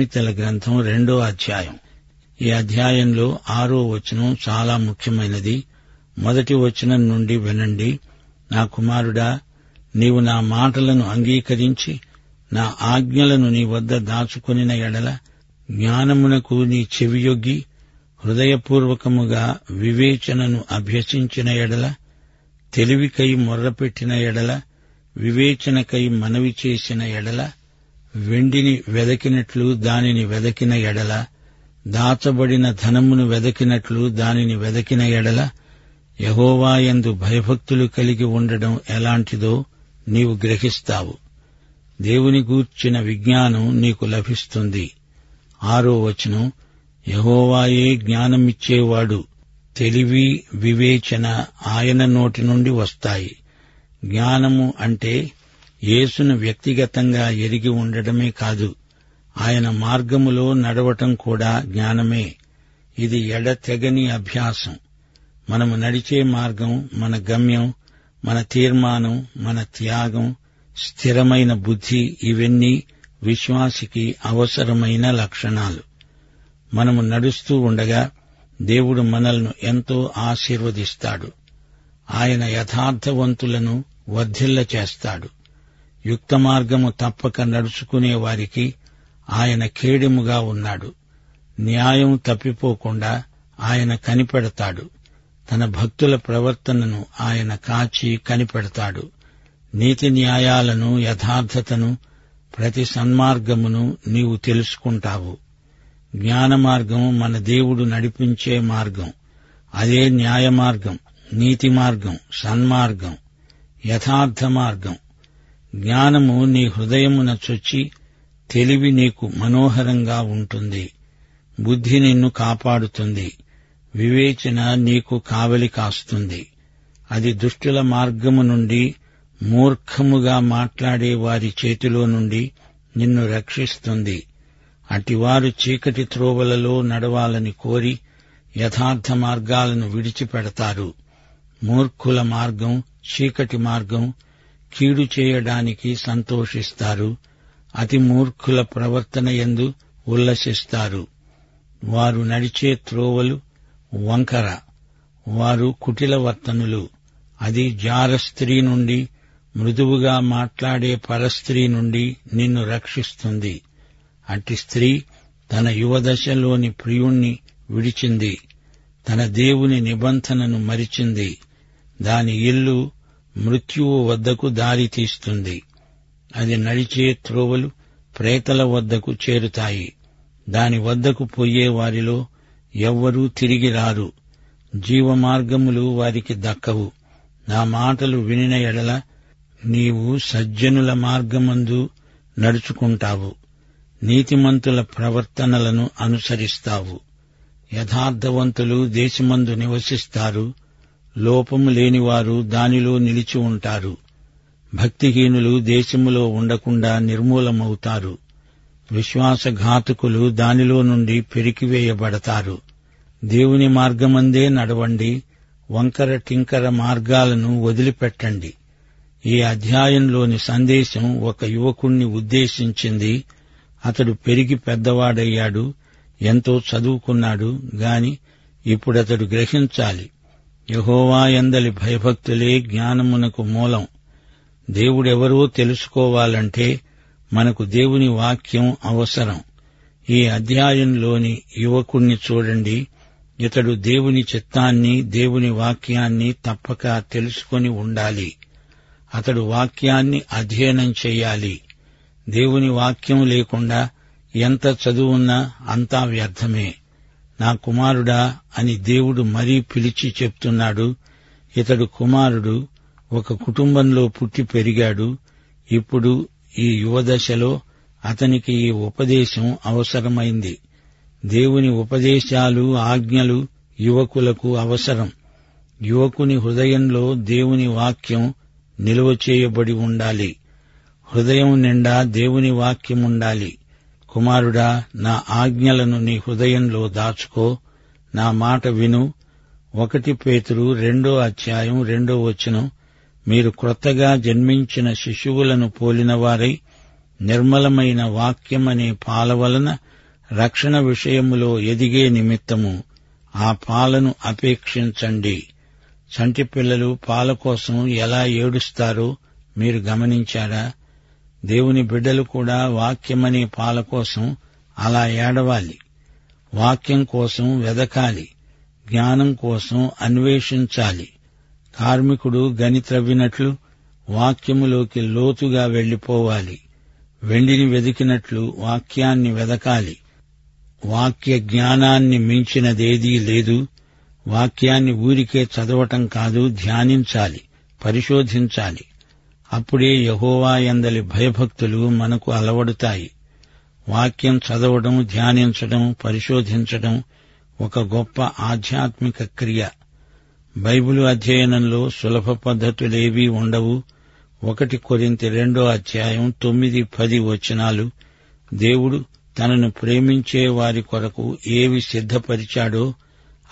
సామెతల గ్రంథం రెండో అధ్యాయం. ఈ అధ్యాయంలో ఆరో వచనం చాలా ముఖ్యమైనది. మొదటి వచనం నుండి వినండి. నా కుమారుడా నీవు నా మాటలను అంగీకరించి నా ఆజ్ఞలను నీ వద్ద దాచుకొనిన ఎడల జ్ఞానమునకు నీ చెవియొగ్గి హృదయపూర్వకముగా వివేచనను అభ్యసించిన ఎడల తెలివికై మొర్రపెట్టిన ఎడల వివేచనకై మనవి చేసిన ఎడల వెండిని వెదకినట్లు దానిని వెదకిన ఎడల. దాచబడిన ధనమును వెదకినట్లు దానిని వెదకిన ఎడల. యహోవాయందు భయభక్తులు కలిగి ఉండడం ఎలాంటిదో నీవు గ్రహిస్తావు. దేవుని గూర్చిన విజ్ఞానం నీకు లభిస్తుంది. ఆరో వచనం. యహోవాయే జ్ఞానమిచ్చేవాడు. తెలివి వివేచన ఆయన నోటి నుండి వస్తాయి. జ్ఞానము అంటే యేసును వ్యక్తిగతంగా ఎరిగి ఉండడమే కాదు ఆయన మార్గములో నడవటం కూడా జ్ఞానమే. ఇది ఎడతెగని అభ్యాసం. మనము నడిచే మార్గం మన గమ్యం మన తీర్మానం మన త్యాగం స్థిరమైన బుద్ధి ఇవన్నీ విశ్వాసికి అవసరమైన లక్షణాలు. మనము నడుస్తూ ఉండగా దేవుడు మనల్ని ఎంతో ఆశీర్వదిస్తాడు. ఆయన యథార్థవంతులను వర్ధిల్ల చేస్తాడు యుక్త మార్గము తప్పక నడుచుకునే వారికి ఆయన కేడెముగా ఉన్నాడు. న్యాయం తప్పిపోకుండా ఆయన కనిపెడతాడు. తన భక్తుల ప్రవర్తనను ఆయన కాచి కనిపెడతాడు. నీతి న్యాయాలను యథార్థతను ప్రతి సన్మార్గమును నీవు తెలుసుకుంటావు. జ్ఞాన మార్గం మన దేవుడు నడిపించే మార్గం. అదే న్యాయ మార్గం నీతి మార్గం సన్మార్గం యథార్థ మార్గం. జ్ఞానము నీ హృదయమున చొచ్చి తెలివి నీకు మనోహరంగా ఉంటుంది. బుద్ధి నిన్ను కాపాడుతుంది. వివేచన నీకు కావలి కాస్తుంది. అది దుష్టుల మార్గము నుండి మూర్ఖముగా మాట్లాడే వారి చేతిలో నుండి నిన్ను రక్షిస్తుంది. అటివారు చీకటి త్రోవలలో నడవాలని కోరి యథార్థ మార్గాలను విడిచిపెడతారు. మూర్ఖుల మార్గం చీకటి మార్గం కీడు చేయడానికి సంతోషిస్తారు. అతి మూర్ఖుల ప్రవర్తన ఎందు ఉల్లసిస్తారు. వారు నడిచే త్రోవలు వంకర. వారు కుటిల వర్తనులు. అది జార స్త్రీ నుండి మృదువుగా మాట్లాడే పరస్త్రీ నుండి నిన్ను రక్షిస్తుంది. అట్టి స్త్రీ తన యువదశలోని ప్రియుణ్ణి విడిచింది. తన దేవుని నిబంధనను మరిచింది. దాని ఇల్లు మృత్యువు వద్దకు దారి తీస్తుంది. అది నడిచే త్రోవలు ప్రేతల వద్దకు చేరుతాయి. దాని వద్దకు పోయే వారిలో ఎవ్వరూ తిరిగి రారు. జీవమార్గములు వారికి దక్కవు. నా మాటలు వినిన ఎడల నీవు సజ్జనుల మార్గమందు నడుచుకుంటావు. నీతిమంతుల ప్రవర్తనలను అనుసరిస్తావు. యథార్థవంతులు దేశమందు నివసిస్తారు. లోపము లేనివారు దానిలో నిలిచి ఉంటారు. భక్తిహీనులు దేశములో ఉండకుండా నిర్మూలమవుతారు. విశ్వాసఘాతకులు దానిలో నుండి పెరికివేయబడతారు. దేవుని మార్గమందే నడవండి. వంకర టింకర మార్గాలను వదిలిపెట్టండి. ఈ అధ్యాయంలోని సందేశం ఒక యువకుణ్ణి ఉద్దేశించింది. అతడు పెరిగి పెద్దవాడయ్యాడు. ఎంతో చదువుకున్నాడు. గాని ఇప్పుడతడు గ్రహించాలి. యహోవాయందలి భయభక్తులే జ్ఞానమునకు మూలం. దేవుడెవరో తెలుసుకోవాలంటే మనకు దేవుని వాక్యం అవసరం. ఈ అధ్యాయంలోని యువకుణ్ణి చూడండి. ఇతడు దేవుని చిత్తాన్ని దేవుని వాక్యాన్ని తప్పక తెలుసుకొని ఉండాలి. అతడు వాక్యాన్ని అధ్యయనం చెయ్యాలి దేవుని వాక్యం లేకుండా ఎంత చదువున్నా అంతా వ్యర్థమే. నా కుమారుడా అని దేవుడు మరీ పిలిచి చెప్తున్నాడు. ఇతడు కుమారుడు ఒక కుటుంబంలో పుట్టి పెరిగాడు. ఇప్పుడు ఈ యువదశలో అతనికి ఈ ఉపదేశం అవసరమైంది. దేవుని ఉపదేశాలు ఆజ్ఞలు యువకులకు అవసరం. యువకుని హృదయంలో దేవుని వాక్యం నిలువ చేయబడి ఉండాలి. హృదయం నిండా దేవుని వాక్యం ఉండాలి. కుమారుడా నా ఆజ్ఞలను నీ హృదయంలో దాచుకో. నా మాట విను. ఒకటి పేతురు రెండో అధ్యాయం రెండో వచనం. మీరు క్రొత్తగా జన్మించిన శిశువులను పోలినవారై నిర్మలమైన వాక్యమనే పాల వలన రక్షణ విషయములో ఎదిగే నిమిత్తము. ఆ పాలను అపేక్షించండి. చంటి పిల్లలు పాల కోసం ఎలా ఏడుస్తారో మీరు గమనించారా? దేవుని బిడ్డలు కూడా వాక్యమనే పాల కోసం అలా ఏడవాలి. వాక్యం కోసం వెదకాలి. జ్ఞానం కోసం అన్వేషించాలి. కార్మికుడు గని త్రవ్వినట్లు వాక్యములోకి లోతుగా వెళ్ళిపోవాలి వెండిని వెదికినట్లు వాక్యాన్ని వెదకాలి. వాక్య జ్ఞానాన్ని మించినదేదీ లేదు. వాక్యాన్ని ఊరికే చదవటం కాదు ధ్యానించాలి పరిశోధించాలి. అప్పుడే యహోవా ఎందలి భయభక్తులు మనకు అలవడుతాయి. వాక్యం చదవడం ధ్యానించడం పరిశోధించడం ఒక గొప్ప ఆధ్యాత్మిక క్రియ. బైబిలు అధ్యయనంలో సులభ పద్ధతులేవీ ఉండవు. ఒకటి కొరింత రెండో అధ్యాయం తొమ్మిది పది వచనాలు దేవుడు తనను ప్రేమించే వారి కొరకు ఏవి సిద్ధపరిచాడో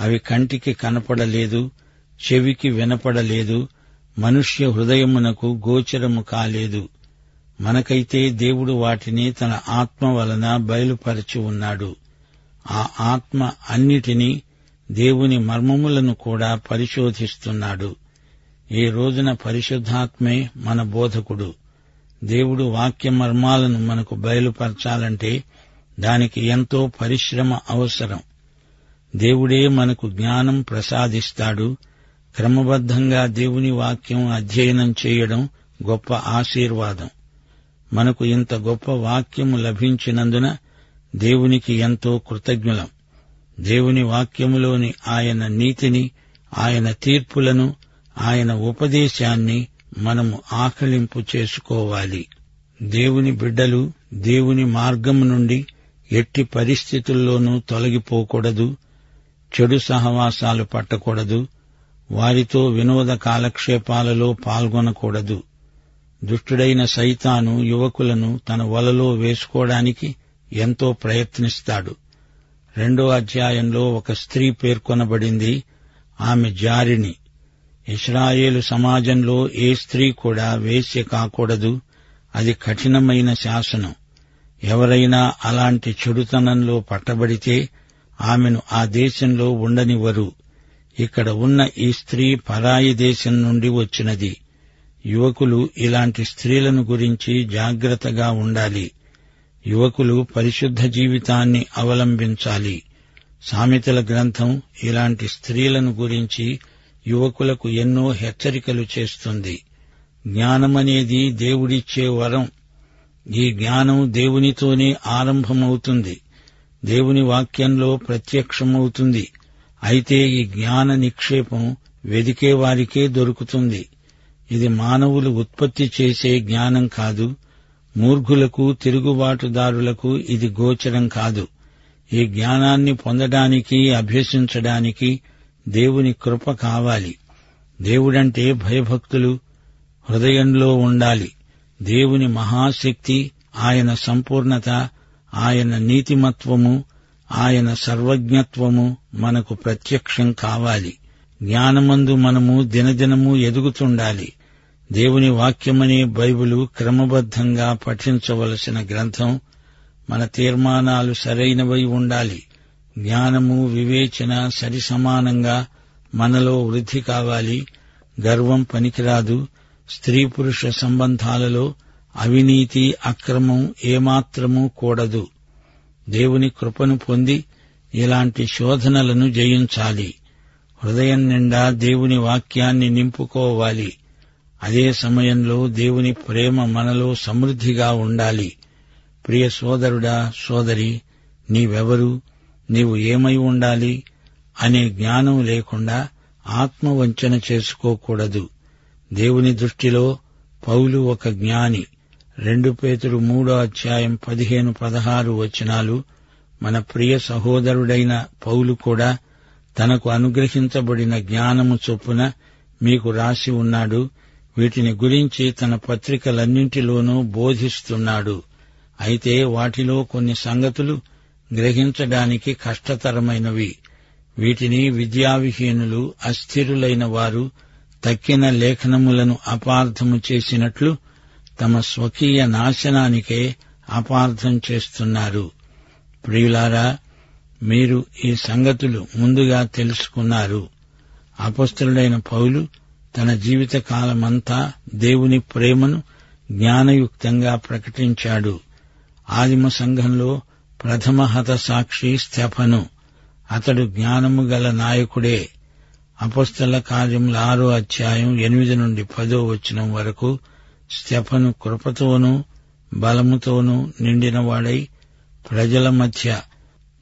అవి కంటికి కనపడలేదు చెవికి వినపడలేదు మనుష్య హృదయమునకు గోచరము కాలేదు. మనకైతే దేవుడు వాటిని తన ఆత్మ వలన బయలుపరచి ఉన్నాడు. ఆ ఆత్మ అన్నిటినీ దేవుని మర్మములను కూడా పరిశోధిస్తున్నాడు. ఈ రోజున పరిశుద్ధాత్మే మన బోధకుడు. దేవుడు వాక్య మర్మాలను మనకు బయలుపరచాలంటే దానికి ఎంతో పరిశ్రమ అవసరం. దేవుడే మనకు జ్ఞానం ప్రసాదిస్తాడు. క్రమబద్ధంగా దేవుని వాక్యం అధ్యయనం చేయడం గొప్ప ఆశీర్వాదం. మనకు ఇంత గొప్ప వాక్యము లభించినందున దేవునికి ఎంతో కృతజ్ఞులం. దేవుని వాక్యములోని ఆయన నీతిని ఆయన తీర్పులను ఆయన ఉపదేశాన్ని మనము ఆకలింపు చేసుకోవాలి. దేవుని బిడ్డలు దేవుని మార్గం నుండి ఎట్టి పరిస్థితుల్లోనూ తొలగిపోకూడదు చెడు సహవాసాలు పట్టకూడదు వారితో వినోద కాలక్షేపాలలో పాల్గొనకూడదు. దుష్టుడైన సైతాను యువకులను తన వలలో వేసుకోవడానికి ఎంతో ప్రయత్నిస్తాడు. రెండో అధ్యాయంలో ఒక స్త్రీ పేర్కొనబడింది ఆమె జారిని. ఇస్రాయేలు సమాజంలో ఏ స్త్రీ కూడా వేశ్య కాకూడదు అది కఠినమైన శాసనం. ఎవరైనా అలాంటి చెడుతనంలో పట్టబడితే ఆమెను ఆ దేశంలో ఉండనివ్వరు. ఇక్కడ ఉన్న ఈ స్త్రీ పరాయి దేశం నుండి వచ్చినది. యువకులు ఇలాంటి స్త్రీలను గురించి జాగ్రత్తగా ఉండాలి. యువకులు పరిశుద్ధ జీవితాన్ని అవలంబించాలి. సామెతల గ్రంథం ఇలాంటి స్త్రీలను గురించి యువకులకు ఎన్నో హెచ్చరికలు చేస్తుంది. జ్ఞానమనేది దేవుడిచ్చే వరం. ఈ జ్ఞానం దేవునితోనే ఆరంభమవుతుంది. దేవుని వాక్యంలో ప్రత్యక్షమవుతుంది. అయితే ఈ జ్ఞాన నిక్షేపం వెదికే వారికే దొరుకుతుంది. ఇది మానవులు ఉత్పత్తి చేసే జ్ఞానం కాదు. మూర్ఘులకు తిరుగుబాటుదారులకు ఇది గోచరం కాదు. ఈ జ్ఞానాన్ని పొందడానికి అభ్యసించడానికి దేవుని కృప కావాలి. దేవుడంటే భయభక్తులు హృదయంలో ఉండాలి. దేవుని మహాశక్తి ఆయన సంపూర్ణత ఆయన నీతిమత్వము ఆయన సర్వజ్ఞత్వము మనకు ప్రత్యక్షం కావాలి. జ్ఞానమందు మనము దినదినము ఎదుగుతుండాలి. దేవుని వాక్యమనే బైబిలు క్రమబద్ధంగా పఠించవలసిన గ్రంథం మన తీర్మానాలు సరైనవై ఉండాలి. జ్ఞానము వివేచన సరిసమానంగా మనలో వృద్ధి కావాలి. గర్వం పనికిరాదు. స్త్రీ పురుష సంబంధాలలో అవినీతి అక్రమం ఏమాత్రమూ కూడదు. దేవుని కృపను పొంది ఇలాంటి శోధనలను జయించాలి. హృదయం నిండా దేవుని వాక్యాన్ని నింపుకోవాలి. అదే సమయంలో దేవుని ప్రేమ మనలో సమృద్ధిగా ఉండాలి. ప్రియ సోదరుడా సోదరి నీవెవరు? నీవు ఏమై ఉండాలి? అనే జ్ఞానం లేకుండా ఆత్మవంచన చేసుకోకూడదు. దేవుని దృష్టిలో పౌలు ఒక జ్ఞాని. రెండు పేతుడు మూడో అధ్యాయం పదిహేను పదహారు వచనాలు మన ప్రియ సహోదరుడైన పౌలు కూడా తనకు అనుగ్రహించబడిన జ్ఞానము చొప్పున మీకు రాసి ఉన్నాడు. వీటిని గురించి తన పత్రికలన్నింటిలోనూ బోధిస్తున్నాడు. అయితే వాటిలో కొన్ని సంగతులు గ్రహించడానికి కష్టతరమైనవి. వీటిని విద్యావిహీనులు అస్థిరులైన వారు తక్కిన లేఖనములను అపార్థము చేసినట్లు తమ స్వకీయ నాశనానికే అపార్థం చేస్తున్నారు. ప్రియులారా మీరు ఈ సంగతులు ముందుగా తెలుసుకున్నారు. అపస్తుడైన పౌలు తన జీవిత కాలమంతా దేవుని ప్రేమను జ్ఞానయుక్తంగా ప్రకటించాడు. ఆదిమ సంఘంలో ప్రథమ హతసాక్షి స్థెఫను అతడు జ్ఞానము గల నాయకుడే. అపస్తల కార్యముల ఆరో అధ్యాయం ఎనిమిది నుండి పదో వచనం వరకు స్టెఫను కృపతోనూ బలముతోనూ నిండినవాడై ప్రజల మధ్య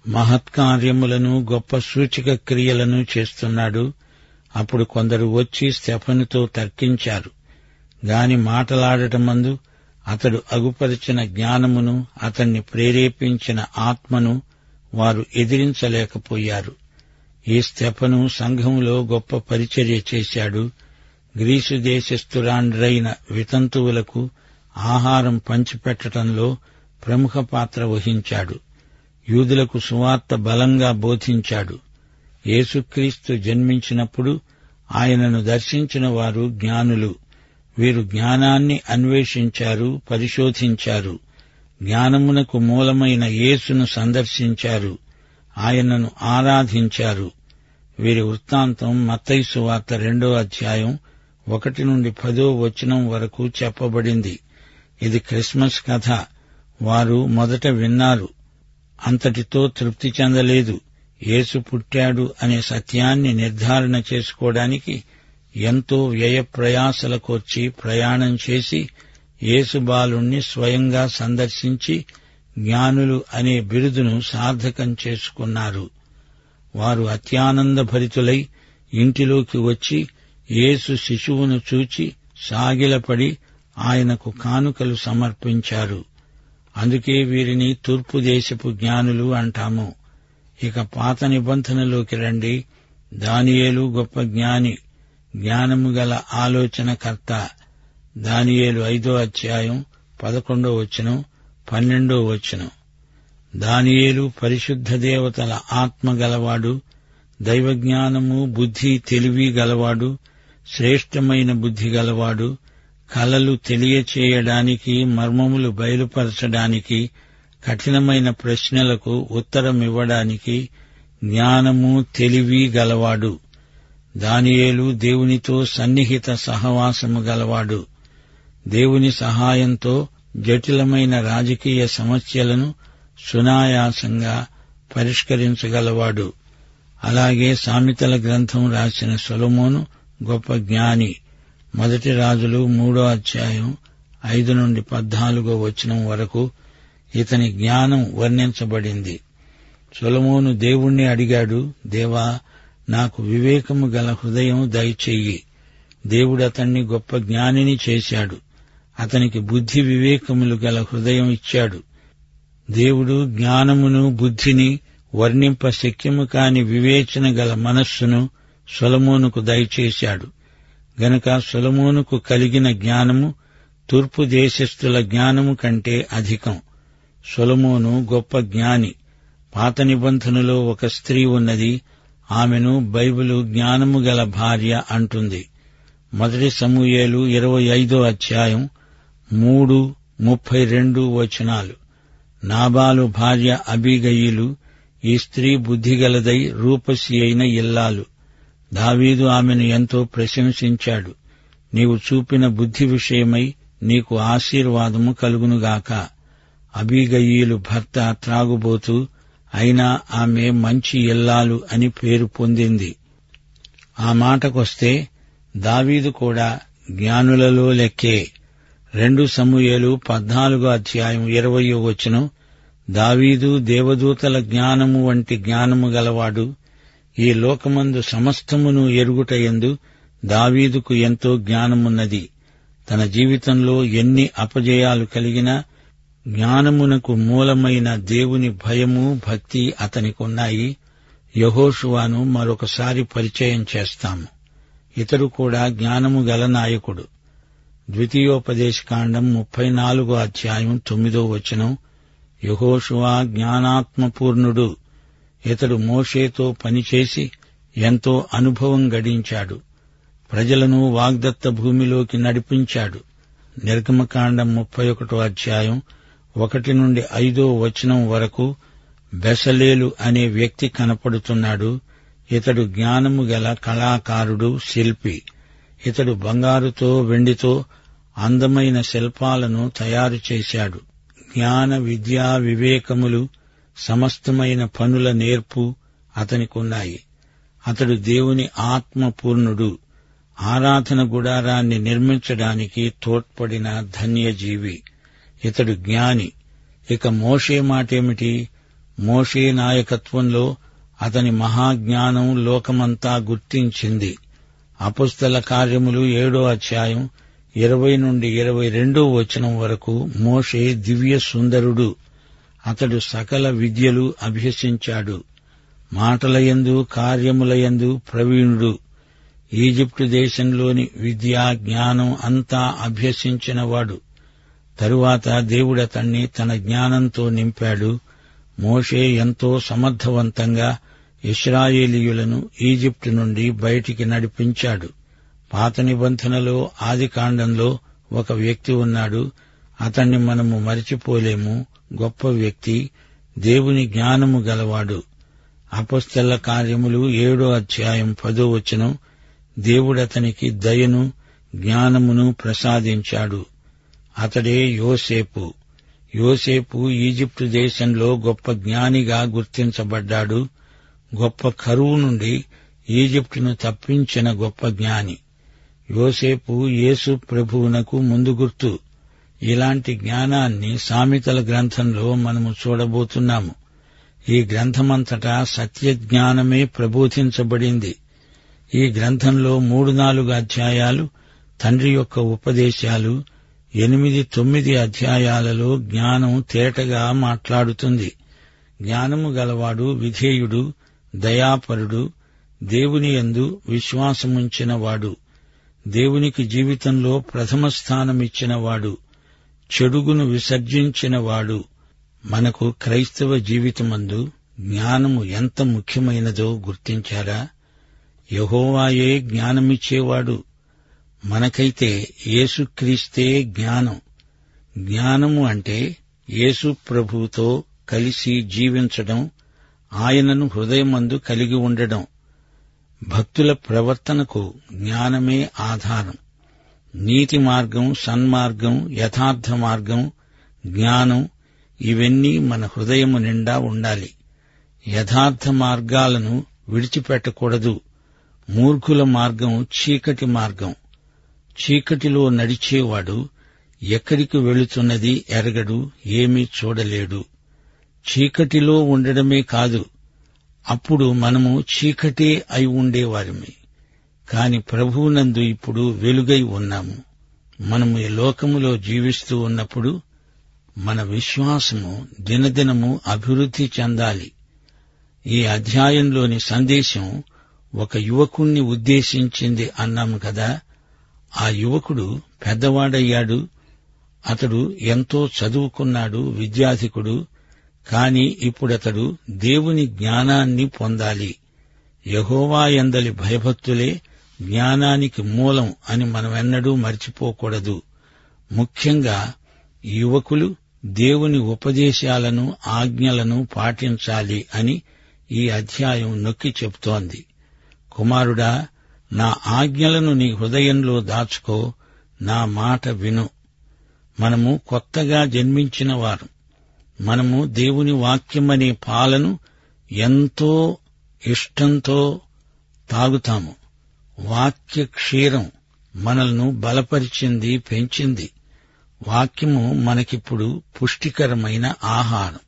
మహత్కార్యములను గొప్ప సూచిక క్రియలను చేస్తున్నాడు. అప్పుడు కొందరు వచ్చి స్టెఫనుతో తర్కించారు. గాని మాటలాడటమందు అతడు అగుపరిచిన జ్ఞానమును అతన్ని ప్రేరేపించిన ఆత్మను వారు ఎదిరించలేకపోయారు. ఈ స్టెఫను సంఘములో గొప్ప పరిచర్య చేశాడు. గ్రీసు దేశస్థురాండ్రైన వితంతువులకు ఆహారం పంచిపెట్టడంలో ప్రముఖ పాత్ర వహించాడు. యూదులకు సువార్త బలంగా బోధించాడు. యేసుక్రీస్తు జన్మించినప్పుడు ఆయనను దర్శించిన వారు జ్ఞానులు. వీరు జ్ఞానాన్ని అన్వేషించారు పరిశోధించారు. జ్ఞానమునకు మూలమైన యేసును సందర్శించారు. ఆయనను ఆరాధించారు. వీరి వృత్తాంతం మత్తైసు వార్త రెండో అధ్యాయం ఒకటి నుండి పదో వచనం వరకు చెప్పబడింది. ఇది క్రిస్మస్ కథ. వారు మొదట విన్నారు. అంతటితో తృప్తి చెందలేదు. యేసు పుట్టాడు అనే సత్యాన్ని నిర్ధారణ చేసుకోవడానికి ఎంతో వ్యయ ప్రయాసలకొచ్చి ప్రయాణం చేసి యేసు బాలుణ్ణి స్వయంగా సందర్శించి జ్ఞానులు అనే బిరుదును సార్థకం చేసుకున్నారు. వారు అత్యానంద భరితులై ఇంటిలోకి వచ్చి యేసు శిశువును చూచి సాగిలపడి ఆయనకు కానుకలు సమర్పించారు. అందుకే వీరిని తూర్పు దేశపు జ్ఞానులు అంటాము. ఇక పాత నిబంధనలోకి రండి. దానియేలు గొప్ప జ్ఞాని జ్ఞానము గల ఆలోచనకర్త. దానియేలు ఐదో అధ్యాయం పదకొండో వచనం పన్నెండో వచనం. దానియేలు పరిశుద్ధ దేవతల ఆత్మ గలవాడు దైవజ్ఞానము బుద్ధి తెలివి గలవాడు శ్రేష్టమైన బుద్ధి గలవాడు కలలు తెలియచేయడానికి మర్మములు బయలుపరచడానికి కఠినమైన ప్రశ్నలకు ఉత్తరమివ్వడానికి జ్ఞానము తెలివి గలవాడు. దానియేలు దేవునితో సన్నిహిత సహవాసము గలవాడు. దేవుని సహాయంతో జటిలమైన రాజకీయ సమస్యలను సునాయాసంగా పరిష్కరించగలవాడు. అలాగే సామెతల గ్రంథం రాసిన సొలమోను గొప్ప జ్ఞాని. మొదటి రాజులు మూడో అధ్యాయం ఐదు నుండి పద్నాలుగో వచనం వరకు ఇతని జ్ఞానం వర్ణించబడింది. సొలమోను దేవుణ్ణి అడిగాడు దేవా నాకు వివేకము గల హృదయం దయచెయ్యి దేవుడు అతన్ని గొప్ప జ్ఞానిని చేశాడు. అతనికి బుద్ధి వివేకములు గల హృదయం ఇచ్చాడు. దేవుడు జ్ఞానమును బుద్ధిని వర్ణింప శక్యము కాని వివేచన గల మనస్సును సొలమోనుకు దయచేశాడు. గనక సొలమోనుకు కలిగిన జ్ఞానము తూర్పు దేశస్థుల జ్ఞానము కంటే అధికం. సొలమోను గొప్ప జ్ఞాని. పాత నిబంధనలో ఒక స్త్రీ ఉన్నది. ఆమెను బైబిలు జ్ఞానము గల భార్య అంటుంది. మొదటి సమూయేలు ఇరవై ఐదో అధ్యాయం మూడు ముప్పై రెండు వచనాలు. నాబాలు భార్య అబీగయిలు ఈ స్త్రీ బుద్ధిగలదై రూపసి అయిన ఇల్లాలు. దావీదు ఆమెను ఎంతో ప్రశంసించాడు. నీవు చూపిన బుద్ధి విషయమై నీకు ఆశీర్వాదము కలుగునుగాక. అబీగయీలు భర్త త్రాగుబోతూ అయినా ఆమె మంచి ఇల్లాలు అని పేరు పొందింది. ఆ మాటకొస్తే దావీదు కూడా జ్ఞానులలో లెక్కే. రెండు సమూహలు పద్నాలుగో అధ్యాయం ఇరవయో వచనం దావీదు దేవదూతల జ్ఞానము వంటి జ్ఞానము గలవాడు ఈ లోకమందు సమస్తమును ఎరుగుటయందు దావీదుకు ఎంతో జ్ఞానమున్నది. తన జీవితంలో ఎన్ని అపజయాలు కలిగినా జ్ఞానమునకు మూలమైన దేవుని భయము భక్తి అతనికున్నాయి. యహోషువాను మరొకసారి పరిచయం చేస్తాము ఇతరు కూడా జ్ఞానము గల నాయకుడు. ద్వితీయోపదేశకాండం ముప్పై నాలుగో అధ్యాయం తొమ్మిదో వచనం. యహోషువా జ్ఞానాత్మపూర్ణుడు. ఇతడు మోషేతో పనిచేసి ఎంతో అనుభవం గడించాడు. ప్రజలను వాగ్దత్త భూమిలోకి నడిపించాడు. నిర్గమకాండం ముప్పై ఒకటో అధ్యాయం ఒకటి నుండి ఐదో వచనం వరకు బెసలేలు అనే వ్యక్తి కనపడుతున్నాడు. ఇతడు జ్ఞానము గల కళాకారుడు శిల్పి. ఇతడు బంగారుతో వెండితో అందమైన శిల్పాలను తయారు చేశాడు. జ్ఞాన విద్యా వివేకములు సమస్తమైన పనుల నేర్పు అతనికున్నాయి. అతడు దేవుని ఆత్మపూర్ణుడు. ఆరాధన గుడారాన్ని నిర్మించడానికి తోడ్పడిన ధన్యజీవి. ఇతడు జ్ఞాని. ఇక మోషే మాటేమిటి? మోషే నాయకత్వంలో అతని మహాజ్ఞానం లోకమంతా గుర్తించింది. అపుస్తల కార్యములు ఏడో అధ్యాయం ఇరవై నుండి ఇరవై రెండో వచనం వరకు మోషే దివ్య సుందరుడు అతడు సకల విద్యలు అభ్యసించాడు. మాటలయందు కార్యములయందు ప్రవీణుడు. ఈజిప్టు దేశంలోని విద్యా జ్ఞానం అంతా అభ్యసించినవాడు. తరువాత దేవుడతణ్ణి తన జ్ఞానంతో నింపాడు. మోషే ఎంతో సమర్థవంతంగా ఇస్రాయేలీయులను ఈజిప్టు నుండి బయటికి నడిపించాడు. పాత నిబంధనలో ఆదికాండంలో ఒక వ్యక్తి ఉన్నాడు. అతన్ని మనము మరిచిపోలేము. గొప్ప వ్యక్తి దేవుని జ్ఞానము గలవాడు. అపస్తల కార్యములు ఏడో అధ్యాయం పదో వచనం దేవుడతనికి దయను జ్ఞానమును ప్రసాదించాడు. అతడే యోసేపు. యోసేపు ఈజిప్టు దేశంలో గొప్ప జ్ఞానిగా గుర్తించబడ్డాడు. గొప్ప కరువు నుండి ఈజిప్టును తప్పించిన గొప్ప జ్ఞాని. యోసేపు యేసు ప్రభువునకు ముందు గుర్తు ఇలాంటి జ్ఞానాన్ని సామెతల గ్రంథంలో మనము చూడబోతున్నాము. ఈ గ్రంథమంతటా సత్యజ్ఞానమే ప్రబోధించబడింది. ఈ గ్రంథంలో మూడు నాలుగు అధ్యాయాలు తండ్రి యొక్క ఉపదేశాలు ఎనిమిది తొమ్మిది అధ్యాయాలలో జ్ఞానం తేటగా మాట్లాడుతుంది. జ్ఞానము గలవాడు విధేయుడు దయాపరుడు దేవుని యందు విశ్వాసముంచినవాడు దేవునికి జీవితంలో ప్రథమ స్థానమిచ్చినవాడు చెడుగును విసర్జించినవాడు మనకు క్రైస్తవ జీవితమందు జ్ఞానము ఎంత ముఖ్యమైనదో గుర్తించారా? యహోవాయే జ్ఞానమిచ్చేవాడు. మనకైతే యేసుక్రీస్తే జ్ఞానం. జ్ఞానము అంటే యేసు ప్రభుతో కలిసి జీవించడం ఆయనను హృదయమందు కలిగి ఉండడం. భక్తుల ప్రవర్తనకు జ్ఞానమే ఆధారం. నీతి మార్గం సన్మార్గం యథార్థ మార్గం జ్ఞానం ఇవన్నీ మన హృదయము నిండా ఉండాలి. యథార్థ మార్గాలను విడిచిపెట్టకూడదు. మూర్ఖుల మార్గం చీకటి మార్గం. చీకటిలో నడిచేవాడు ఎక్కడికి వెళుతున్నది ఎరగడు ఏమీ చూడలేడు. చీకటిలో ఉండడమే కాదు అప్పుడు మనము చీకటే అయి ఉండేవారిమి. కాని ప్రభువునందు ఇప్పుడు వెలుగై ఉన్నాము. మనము ఈ లోకములో జీవిస్తూ ఉన్నప్పుడు మన విశ్వాసము దినదినము అభివృద్ధి చెందాలి. ఈ అధ్యాయంలోని సందేశం ఒక యువకుణ్ణి ఉద్దేశించింది అన్నాము కదా. ఆ యువకుడు పెద్దవాడయ్యాడు. అతడు ఎంతో చదువుకున్నాడు విద్యాధికుడు. కాని ఇప్పుడతడు దేవుని జ్ఞానాన్ని పొందాలి. యహోవా ఎందలి భయభక్తులే జ్ఞానానికి మూలం అని మనమెన్నడూ మర్చిపోకూడదు. ముఖ్యంగా యువకులు దేవుని ఉపదేశాలను ఆజ్ఞలను పాటించాలి అని ఈ అధ్యాయం నొక్కి చెబుతోంది కుమారుడా నా ఆజ్ఞలను నీ హృదయంలో దాచుకో నా మాట విను. మనము కొత్తగా జన్మించినవారు మనము దేవుని వాక్యమనే పాలను ఎంతో ఇష్టంతో తాగుతాము. వాక్య క్షీరం మనల్ని బలపరిచింది పెంచింది. వాక్యము మనకిప్పుడు పుష్టికరమైన ఆహారం.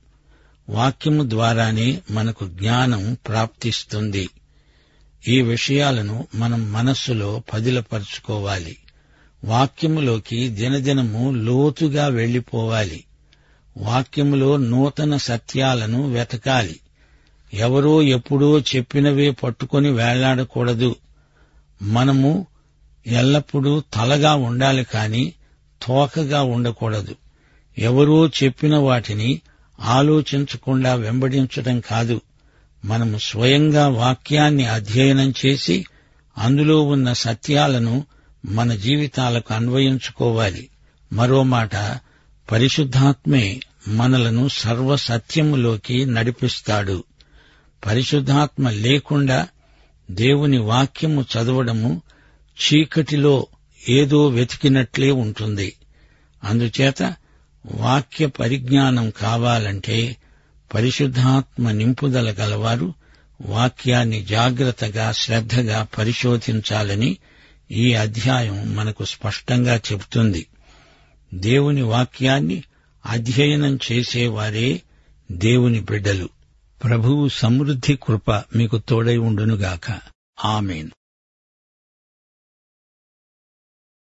వాక్యము ద్వారానే మనకు జ్ఞానం ప్రాప్తిస్తుంది. ఈ విషయాలను మనం మనస్సులో పదిలపరుచుకోవాలి. వాక్యములోకి దినదినము లోతుగా వెళ్ళిపోవాలి వాక్యములో నూతన సత్యాలను వెతకాలి. ఎవరో ఎప్పుడో చెప్పినవే పట్టుకొని వేళ్ళాడకూడదు మనము ఎల్లప్పుడూ తలగా ఉండాలి కాని తోకగా ఉండకూడదు. ఎవరో చెప్పిన వాటిని ఆలోచించకుండా వెంబడించటం కాదు. మనము స్వయంగా వాక్యాన్ని అధ్యయనం చేసి అందులో ఉన్న సత్యాలను మన జీవితాలకు అన్వయించుకోవాలి. మరో మాట పరిశుద్ధాత్మే మనలను సర్వసత్యములోకి నడిపిస్తాడు. పరిశుద్ధాత్మ లేకుండా దేవుని వాక్యము చదవడము చీకటిలో ఏదో వెతికినట్లే ఉంటుంది. అందుచేత వాక్య పరిజ్ఞానం కావాలంటే పరిశుద్ధాత్మ నింపుదల గలవారు వాక్యాన్ని జాగ్రత్తగా శ్రద్ధగా పరిశోధించాలని ఈ అధ్యాయం మనకు స్పష్టంగా చెబుతుంది. దేవుని వాక్యాన్ని అధ్యయనం చేసేవారే దేవుని బిడ్డలు. ప్రభువు సమృద్ధి కృప మీకు తోడై ఉండునుగాక. ఆమెన్.